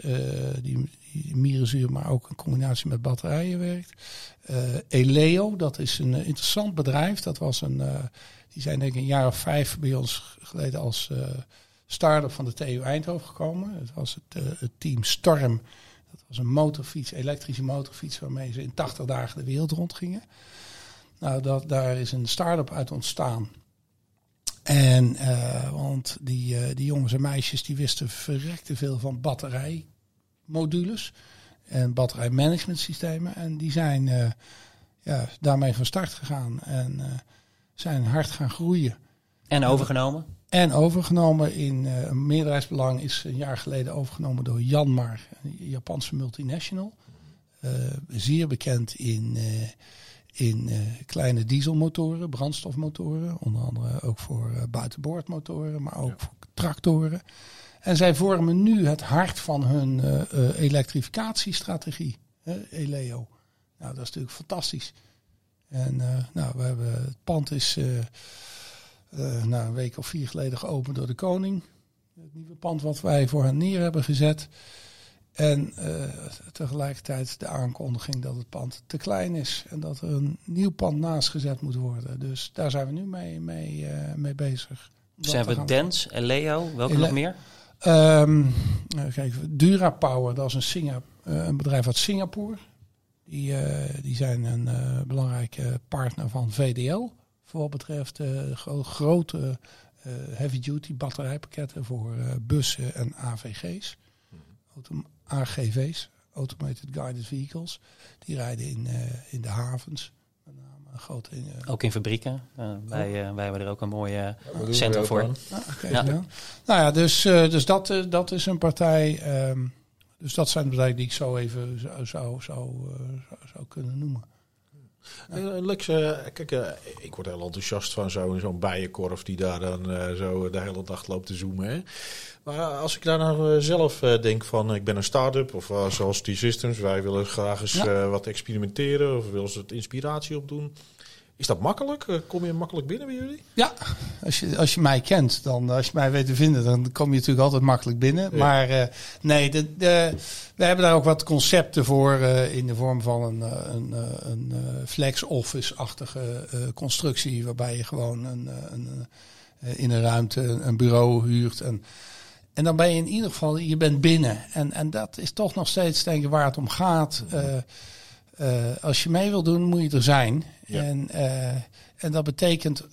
die, die mierenzuur, maar ook in combinatie met batterijen werkt. Eleo, dat is een interessant bedrijf. Dat was een, die zijn denk ik een jaar of vijf bij ons geleden als start-up van de TU Eindhoven gekomen. Het was het, het, team Storm. Dat was een motorfiets, elektrische motorfiets, waarmee ze in 80 dagen de wereld rondgingen. Nou, dat, daar is een start-up uit ontstaan. En, uh, want die, uh, die jongens en meisjes die wisten verrekte veel van batterijmodules en batterijmanagementsystemen. En die zijn uh, ja, daarmee van start gegaan en zijn hard gaan groeien. En overgenomen? En overgenomen in een meerderheidsbelang is een jaar geleden overgenomen door Janmar, een Japanse multinational. zeer bekend in in uh, kleine dieselmotoren, brandstofmotoren, onder andere ook voor uh, buitenboordmotoren, maar ook voor tractoren. En zij vormen nu het hart van hun uh, elektrificatiestrategie, Eleo. Nou, dat is natuurlijk fantastisch. En nou, we hebben, het pand is na een week of vier geleden geopend door de koning. Het nieuwe pand wat wij voor hen neer hebben gezet. En uh, tegelijkertijd de aankondiging dat het pand te klein is en dat er een nieuw pand naast gezet moet worden. Dus daar zijn we nu mee, mee, uh, mee bezig. Zijn we Dens en Leo? Welke nog meer? Um, kijk, Dura Power, dat is een, Singa een bedrijf uit Singapore. Die, uh, die zijn een belangrijke partner van VDL. Voor wat betreft grote heavy-duty batterijpakketten voor bussen en AVG's. AGV's, Automated Guided Vehicles. Die rijden in, uh, in de havens. Met name grote, uh, ook in fabrieken. Uh, wij, wij hebben er ook een mooie centrum voor. Ah, okay, ja. Nou ja, dus, dus dat, dat is een partij. Um, dus dat zijn de bedrijven die ik zo even zou, zou, zou, zou kunnen noemen. Ja. Lex, kijk, ik word heel enthousiast van zo'n zo'n bijenkorf die daar dan zo de hele dag loopt te zoomen. Hè. Maar als ik daar nou eh, zelf eh, denk van ik ben een start-up of zoals T-Systems, wij willen graag eens wat experimenteren of willen ze het inspiratie opdoen. Is dat makkelijk? Kom je makkelijk binnen bij jullie? Ja, als je, als je mij kent, dan als je mij weet te vinden, dan kom je natuurlijk altijd makkelijk binnen. Maar nee, de, de, we hebben daar ook wat concepten voor in de vorm van een, een, een flex office-achtige constructie, waarbij je gewoon een, een, in een ruimte een bureau huurt. En en dan ben je in ieder geval, je bent binnen. En, en dat is toch nog steeds denk ik waar het om gaat. Uh, als je mee wil doen, moet je er zijn. En, uh, en dat betekent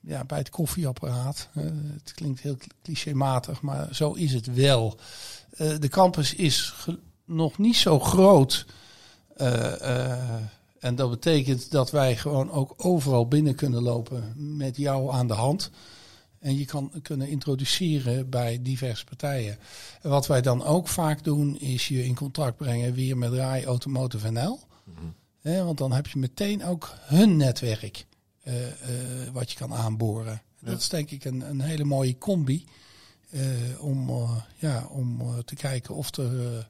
ja, bij het koffieapparaat. het klinkt heel clichématig, maar zo is het wel. de campus is nog niet zo groot. en dat betekent dat wij gewoon ook overal binnen kunnen lopen met jou aan de hand. En je kan kunnen introduceren bij diverse partijen. En wat wij dan ook vaak doen, is je in contact brengen weer met RAI Automotive NL. Mm want dan heb je meteen ook hun netwerk uh, uh, wat je kan aanboren. Dat is denk ik een, een hele mooie combi. Uh, om ja, om te kijken of er,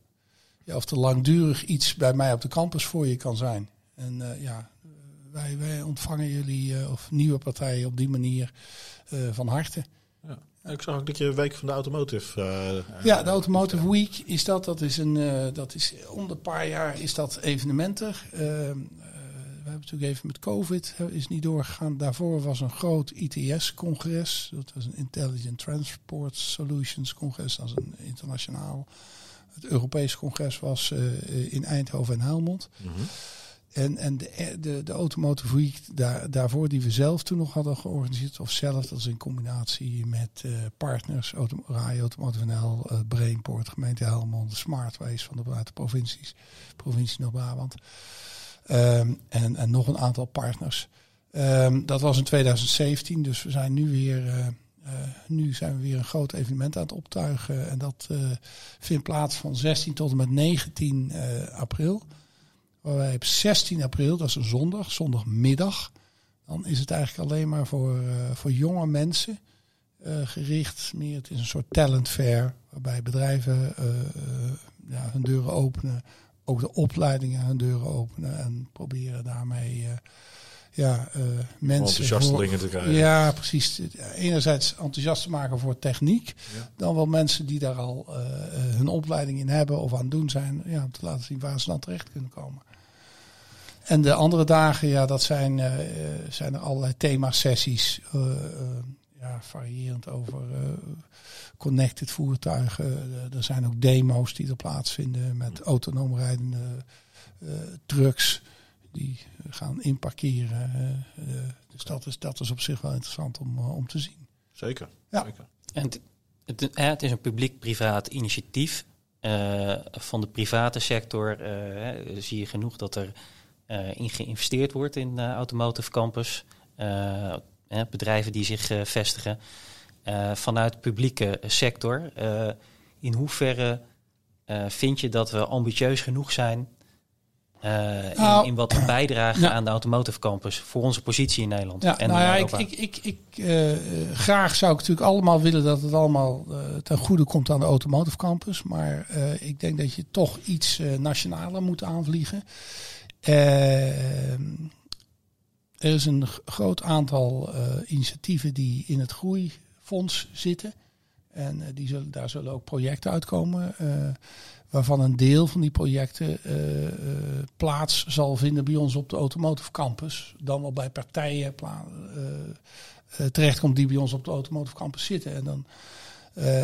ja, of er langdurig iets bij mij op de campus voor je kan zijn. En ja, wij, wij ontvangen jullie of nieuwe partijen op die manier van harte. Ja. Ik zag ook dat je Week van de Automotive. Uh, ja, de Automotive Week is dat. Dat is een, uh, dat is om een paar jaar is dat evenementer. we hebben natuurlijk even met COVID is niet doorgegaan. Daarvoor was een groot ITS-congres. Dat was een Intelligent Transport Solutions congres. Dat is een internationaal. Het Europees congres was in Eindhoven en Helmond. Mm -hmm. En, en de, de, de Automotive Week daar, daarvoor, die we zelf toen nog hadden georganiseerd, of zelf, dat is in combinatie met uh, partners, Auto, RAI, Automotive NL, uh, Brainport, gemeente Helmond, Smartways van de provincies, provincie Noord-Brabant. Um, en, en nog een aantal partners. Um, dat was in 2017, dus we zijn nu weer, uh, nu zijn we weer een groot evenement aan het optuigen. En dat vindt plaats van 16 tot en met 19 april. Waarbij op 16 april, dat is een zondag, zondagmiddag, dan is het eigenlijk alleen maar voor, uh, voor jonge mensen uh, gericht. Meer, het is een soort talent fair, waarbij bedrijven uh, ja, hun deuren openen. Ook de opleidingen hun deuren openen en proberen daarmee ja, mensen. Enthousiastelingen te krijgen. Ja, precies. Enerzijds enthousiast te maken voor techniek. Dan wel mensen die daar al hun opleiding in hebben of aan het doen zijn. Ja, om te laten zien waar ze dan terecht kunnen komen. En de andere dagen, ja, dat zijn, uh, zijn er allerlei thema-sessies. Uh, ja, variërend over connected voertuigen. er zijn ook demo's die er plaatsvinden met autonoom rijdende trucks die gaan inparkeren. dus dat is, dat is op zich wel interessant om, om te zien. Zeker. Ja. Zeker. En het, het, het is een publiek-privaat initiatief. van de private sector zie je genoeg dat er uh, in geïnvesteerd wordt in uh, Automotive Campus. Uh, bedrijven die zich vestigen. vanuit de publieke sector. in hoeverre vind je dat we ambitieus genoeg zijn in, nou, in, wat bijdragen aan de Automotive Campus voor onze positie in Nederland. Ja, en nou ja, ik, ik, ik, ik graag zou ik natuurlijk allemaal willen dat het allemaal ten goede komt aan de Automotive Campus. Maar ik denk dat je toch iets nationaler moet aanvliegen. Er is een groot aantal initiatieven die in het groeifonds zitten. En die zullen, daar zullen ook projecten uitkomen. waarvan een deel van die projecten plaats zal vinden bij ons op de Automotive Campus. Dan wel bij partijen terechtkomt die bij ons op de Automotive Campus zitten. En, dan,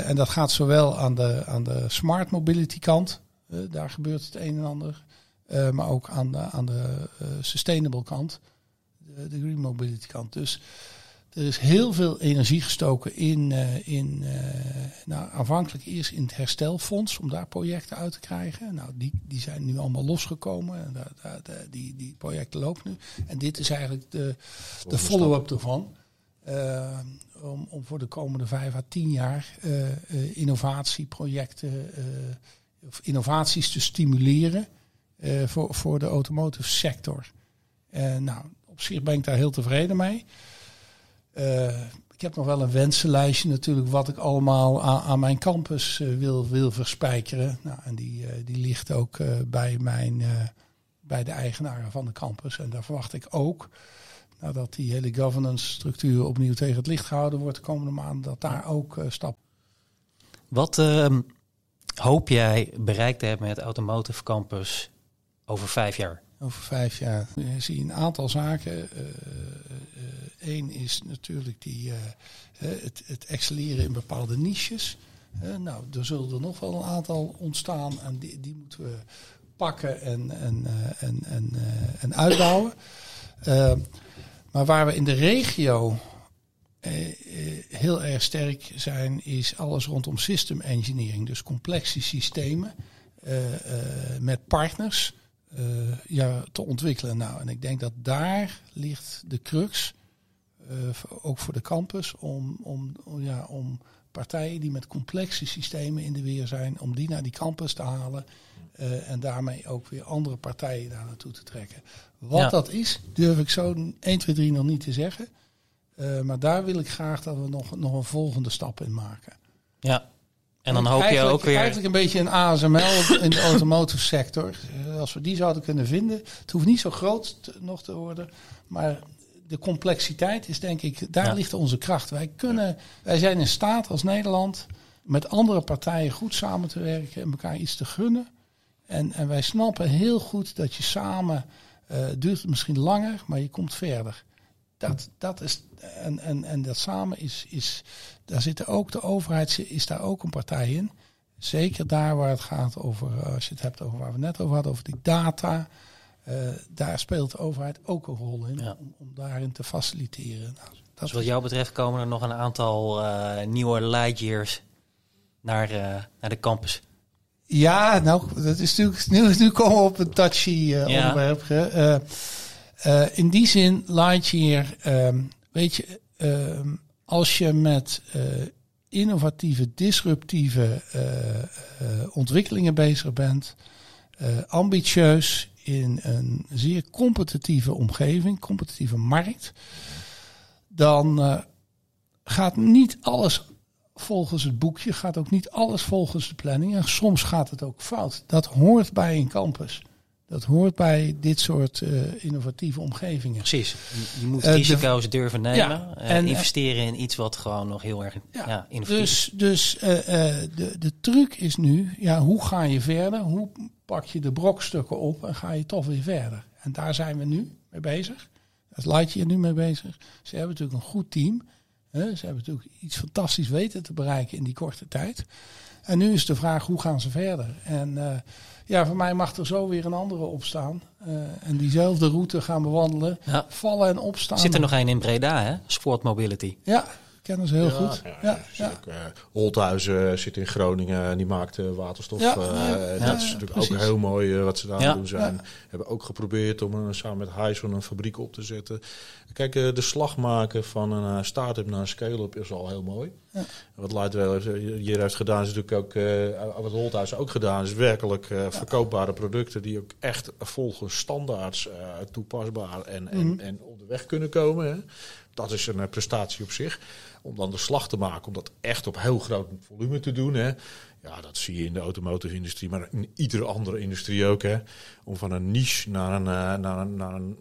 en dat gaat zowel aan de, aan de smart mobility kant. daar gebeurt het een en ander. Maar ook aan de, aan de sustainable kant, de, de, green mobility kant. Dus er is heel veel energie gestoken in, uh, in nou, aanvankelijk eerst in het herstelfonds om daar projecten uit te krijgen. Nou, die, die zijn nu allemaal losgekomen en daar, daar, die, die projecten lopen nu. En dit is eigenlijk de, de follow-up ervan. om, om voor de komende vijf à tien jaar innovatieprojecten of innovaties te stimuleren. Eh, voor, voor de automotive sector. Nou, op zich ben ik daar heel tevreden mee. Uh, ik heb nog wel een wensenlijstje natuurlijk wat ik allemaal aan, aan mijn campus wil, wil verspijkeren. Nou, en die, die ligt ook bij, mijn, bij de eigenaren van de campus. En daar verwacht ik ook, nadat die hele governance structuur opnieuw tegen het licht gehouden wordt de komende maanden, dat daar ook stap. Wat ehm, hoop jij bereikt te hebben met Automotive Campus over vijf jaar? Over vijf jaar zie je een aantal zaken. Uh, uh, is natuurlijk die, uh, het, het excelleren in bepaalde niches. nou, er zullen er nog wel een aantal ontstaan en die, die moeten we pakken en, en, en, en, en uitbouwen. maar waar we in de regio heel erg sterk zijn, is alles rondom system engineering. Dus complexe systemen met partners ja, te ontwikkelen. Nou, en ik denk dat daar ligt de crux, ook voor de campus, om, om, ja, om partijen die met complexe systemen in de weer zijn, om die naar die campus te halen. Uh, en daarmee ook weer andere partijen daar naartoe te trekken. Wat ja. dat is, durf ik zo 1, 2, 3 nog niet te zeggen. maar daar wil ik graag dat we nog, nog een volgende stap in maken. Ja, en dan hoop je ook weer. Eigenlijk een beetje een ASML in de automotive sector. Eh, als we die zouden kunnen vinden. Het hoeft niet zo groot te, nog te worden. Maar de complexiteit is denk ik, daar ligt onze kracht. Wij, kunnen, wij zijn in staat als Nederland met andere partijen goed samen te werken en elkaar iets te gunnen. En, en wij snappen heel goed dat je samen, uh, duurt het misschien langer, maar je komt verder. Dat, dat is, en, en, en dat samen is, is, daar zitten ook de overheid, is daar ook een partij in. Zeker daar waar het gaat over, eh, als je het hebt over waar we net over hadden, over die data. Uh, daar speelt de overheid ook een rol in om, om, daarin te faciliteren. Nou, dus wat jou betreft komen er nog een aantal uh, nieuwe Lightyears naar, naar de campus. Ja, nou, dat is natuurlijk. Nu, nu komen we op een touchy ja. onderwerp. In die zin, Lightyear, um, weet je, um, als je met innovatieve, disruptieve ontwikkelingen bezig bent, ambitieus in een zeer competitieve omgeving, competitieve markt, dan gaat niet alles volgens het boekje, gaat ook niet alles volgens de planning. En soms gaat het ook fout. Dat hoort bij een campus. Dat hoort bij dit soort uh, innovatieve omgevingen. Precies. Je moet uh, risico's de, durven nemen ja, en investeren in iets wat gewoon nog heel erg ja, ja innovatief is. Dus, dus de, de truc is nu, ja, hoe ga je verder? Hoe pak je de brokstukken op en ga je toch weer verder? En daar zijn we nu mee bezig. Daar laat je nu mee bezig. Ze hebben natuurlijk een goed team. Ze hebben natuurlijk iets fantastisch weten te bereiken in die korte tijd. En nu is de vraag, hoe gaan ze verder? En ja, voor mij mag er zo weer een andere opstaan. Uh, en diezelfde route gaan bewandelen. Ja. Vallen en opstaan. Zit er nog een in Breda, hè? Sport Mobility. Ja, kennen ze heel ja, goed. Ja, ja, Ook, uh, Holthuizen zit in Groningen en die maakt uh, waterstof. Uh, dat is natuurlijk precies. ook heel mooi wat ze daar doen zijn. Hebben ook geprobeerd om samen met Hyson een fabriek op te zetten. Kijk, de slag maken van een start-up naar een scale-up is al heel mooi. Wat Lightwell hier heeft gedaan is natuurlijk ook, wat Holthuizen ook gedaan, is werkelijk verkoopbare producten die ook echt volgens standaards toepasbaar en, en, mm. en op de weg kunnen komen. Hè. Dat is een prestatie op zich om dan de slag te maken, om dat echt op heel groot volume te doen. Hè. Ja, dat zie je in de automotive industrie, maar in iedere andere industrie ook. Hè. Om van een niche naar een, uh, naar een, naar een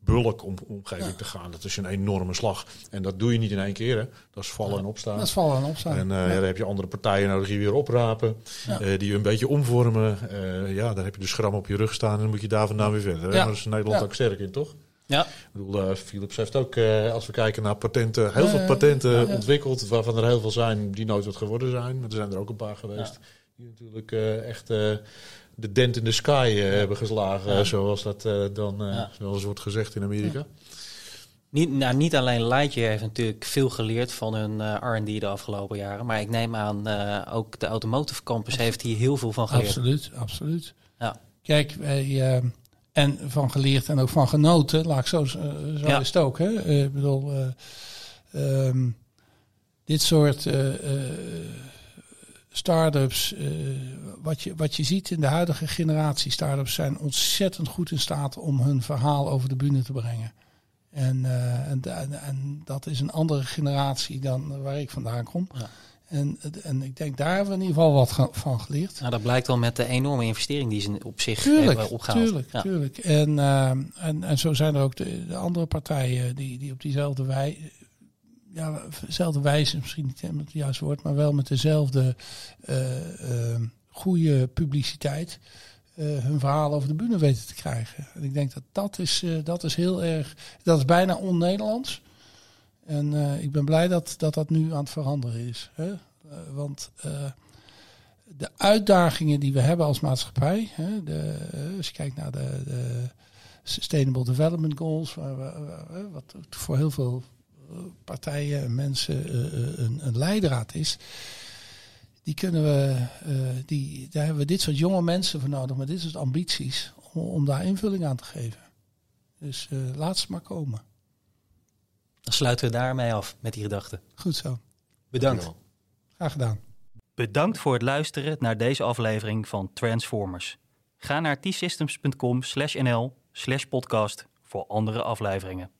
bulk omgeving te gaan. Dat is een enorme slag. En dat doe je niet in één keer. Hè. Dat is vallen en opstaan. Dat is vallen en opstaan. En uh, ja. heb je andere partijen nodig die weer oprapen. Uh, die je een beetje omvormen. Uh, ja, dan heb je de schram op je rug staan en dan moet je daar vandaan weer verder. Daar is Nederland ook sterk in, toch? Ja. Ik bedoel, Philips heeft ook, als we kijken naar patenten, heel veel patenten ontwikkeld. Waarvan er heel veel zijn die nooit wat geworden zijn. Maar er zijn er ook een paar geweest. Die natuurlijk echt de dent in de sky hebben geslagen, zoals dat dan zoals wordt gezegd in Amerika. Niet, nou, niet alleen Lightyear heeft natuurlijk veel geleerd van hun R&D de afgelopen jaren, maar ik neem aan ook de Automotive Campus heeft hier heel veel van geleerd. Absoluut, absoluut. Ja. Kijk, wij, en van geleerd en ook van genoten, laat ik zo, zo ja. is het ook. Hè? ik bedoel, um, dit soort start-ups, uh, wat, je, wat je ziet in de huidige generatie start-ups zijn ontzettend goed in staat om hun verhaal over de bühne te brengen. En, uh, en, en, dat is een andere generatie dan waar ik vandaan kom. Ja. En, en ik denk daar hebben we in ieder geval wat van geleerd. Nou, dat blijkt wel met de enorme investering die ze op zich tuurlijk, hebben opgehaald. Tuurlijk, ja. tuurlijk. En, uh, en, en zo zijn er ook de, de andere partijen die, die op diezelfde wijze ja, dezelfde wijze, misschien niet helemaal het juiste woord, maar wel met dezelfde uh, uh, goede publiciteit uh, hun verhaal over de bühne weten te krijgen. En ik denk dat dat is, dat is heel erg, dat is bijna on-Nederlands. En ik ben blij dat, dat dat nu aan het veranderen is. Hè? want de uitdagingen die we hebben als maatschappij, hè, de, als je kijkt naar de, de Sustainable Development Goals, waar, waar, wat voor heel veel partijen en mensen een, een leidraad is. Die kunnen we, die, daar hebben we dit soort jonge mensen voor nodig, met dit soort ambities, om, om daar invulling aan te geven. Dus laat ze maar komen. Dan sluiten we daarmee af met die gedachte. Goed zo. Bedankt. Graag gedaan. Bedankt voor het luisteren naar deze aflevering van Transformers. Ga naar t-systems.com slash nl slash podcast voor andere afleveringen.